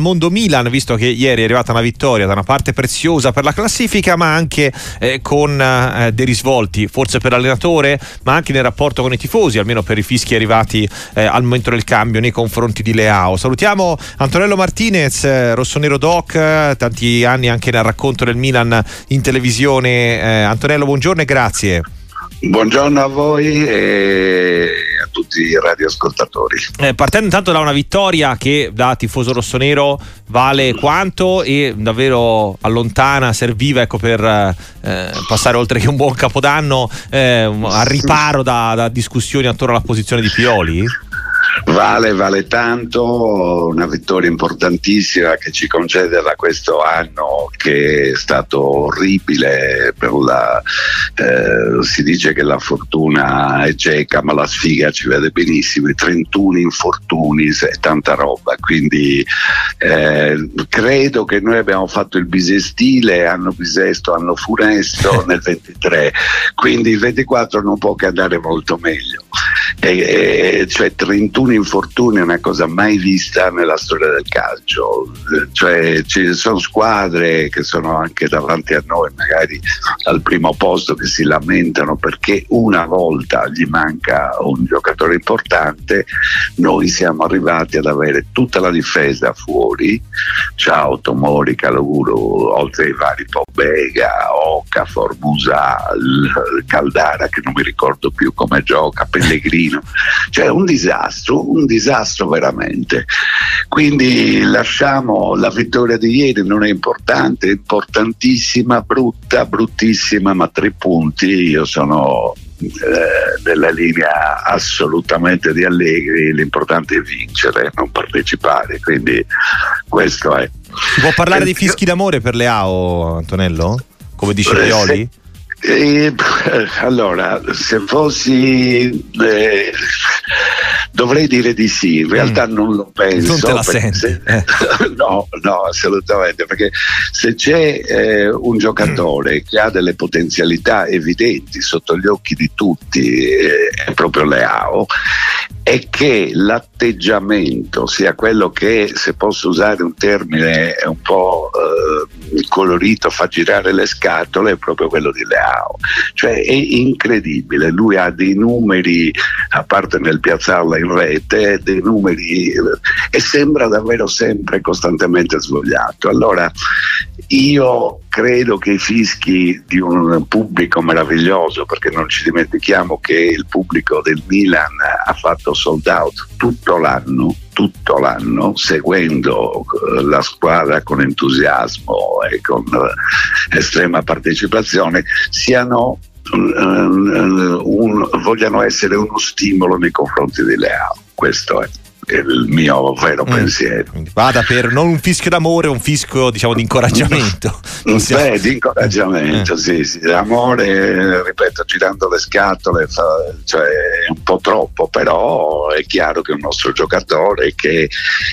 mondo Milan, visto che ieri è arrivata una vittoria da una parte preziosa per la classifica, ma anche eh, con eh, dei risvolti, forse per l'allenatore, ma anche nel rapporto con i tifosi, almeno per i fischi arrivati eh, al momento del cambio nei confronti di Leao. Salutiamo Antonello Martinez, eh, rossonero doc, tanti anni anche nel racconto del Milan in televisione. Eh, Antonello, buongiorno e grazie. Buongiorno a voi e tutti i radioascoltatori. Eh, partendo intanto da una vittoria che da tifoso rossonero vale quanto e davvero allontana, serviva ecco, per eh, passare oltre che un buon capodanno eh, al riparo da, da discussioni attorno alla posizione di Pioli? Vale, vale tanto, una vittoria importantissima che ci concede da questo anno che è stato orribile, la, eh, si dice che la fortuna è cieca ma la sfiga ci vede benissimo, i 31 infortuni e tanta roba, quindi eh, credo che noi abbiamo fatto il bisestile, anno bisesto, anno funesto nel 23, quindi il 24 non può che andare molto meglio e, cioè 31 infortuni è una cosa mai vista nella storia del calcio, cioè ci sono squadre che sono anche davanti a noi magari al primo posto che si lamentano perché una volta gli manca un giocatore importante, noi siamo arrivati ad avere tutta la difesa fuori, ciao Tomori, Caloguru, oltre ai vari Pobega, Oca, Formusa, Caldara che non mi ricordo più come gioca, Pellegrini Torino. Cioè un disastro, un disastro veramente. Quindi lasciamo la vittoria di ieri, non è importante, è importantissima, brutta, bruttissima, ma tre punti. Io sono eh, nella linea assolutamente di Allegri, l'importante è vincere, non partecipare, quindi questo è. Si può parlare eh, di fischi d'amore per le AO, Antonello? Come dice eh, Pioli? Eh, allora, se fossi eh, dovrei dire di sì, in realtà mm. non lo penso. Non te la senti? Se, eh. no, no, assolutamente, perché se c'è eh, un giocatore mm. che ha delle potenzialità evidenti sotto gli occhi di tutti, eh, è proprio Leao, e che l'atteggiamento sia quello che, se posso usare un termine un po' eh, colorito, fa girare le scatole, è proprio quello di Leao. Cioè è incredibile, lui ha dei numeri, a parte nel piazzarla in rete, dei numeri e sembra davvero sempre costantemente svogliato. Allora io credo che i fischi di un pubblico meraviglioso, perché non ci dimentichiamo che il pubblico del Milan ha fatto sold out tutto l'anno, tutto l'anno, seguendo eh, la squadra con entusiasmo e con eh, estrema partecipazione, siano un, un, vogliano essere uno stimolo nei confronti di Leao. Questo è il mio vero mm. pensiero. Vada per non un fischio d'amore, un fischio diciamo di incoraggiamento. Beh, di incoraggiamento, eh. sì, sì. L'amore, ripeto, girando le scatole fa, cioè, è un po' troppo, però è chiaro che è un nostro giocatore che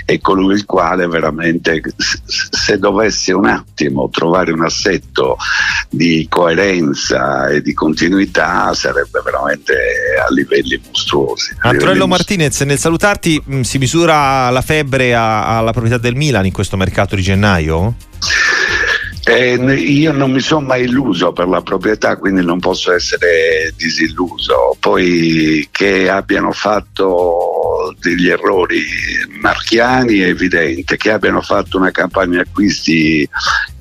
è colui il quale veramente se dovesse un attimo trovare un assetto di coerenza e di continuità sarebbe veramente a livelli mostruosi. Antonello Martinez, nel salutarti mm, si misura la febbre alla proprietà del Milan in questo mercato di gennaio? Eh, io non mi sono mai illuso per la proprietà, quindi non posso essere disilluso. Poi che abbiano fatto degli errori marchiani è evidente, che abbiano fatto una campagna acquisti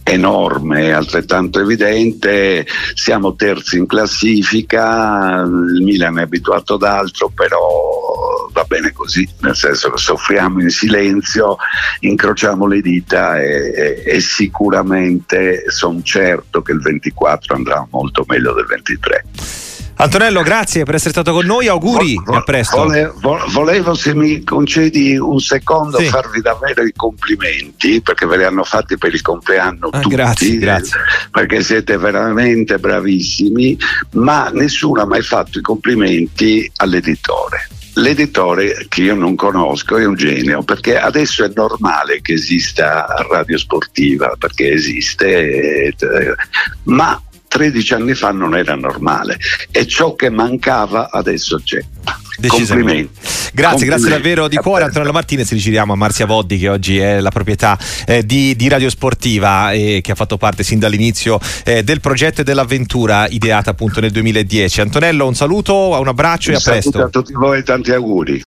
enorme, altrettanto evidente, siamo terzi in classifica, il Milan è abituato ad altro, però va bene così, nel senso che soffriamo in silenzio, incrociamo le dita e, e, e sicuramente sono certo che il 24 andrà molto meglio del 23. Antonello, grazie per essere stato con noi, auguri vo- vo- a presto. Volevo, volevo, se mi concedi un secondo, sì. farvi davvero i complimenti, perché ve li hanno fatti per il compleanno ah, tutti, grazie, grazie. perché siete veramente bravissimi, ma nessuno ha mai fatto i complimenti all'editore l'editore che io non conosco è un genio perché adesso è normale che esista radio sportiva perché esiste eh, ma 13 anni fa non era normale e ciò che mancava adesso c'è. Complimenti. Grazie, Complimenti. grazie davvero di cuore Antonello Martinez, ci giriamo a Marzia Voddi che oggi è la proprietà eh, di, di, Radio Sportiva e che ha fatto parte sin dall'inizio eh, del progetto e dell'avventura ideata appunto nel 2010. Antonello un saluto, un abbraccio un e a presto. a tutti voi e tanti auguri.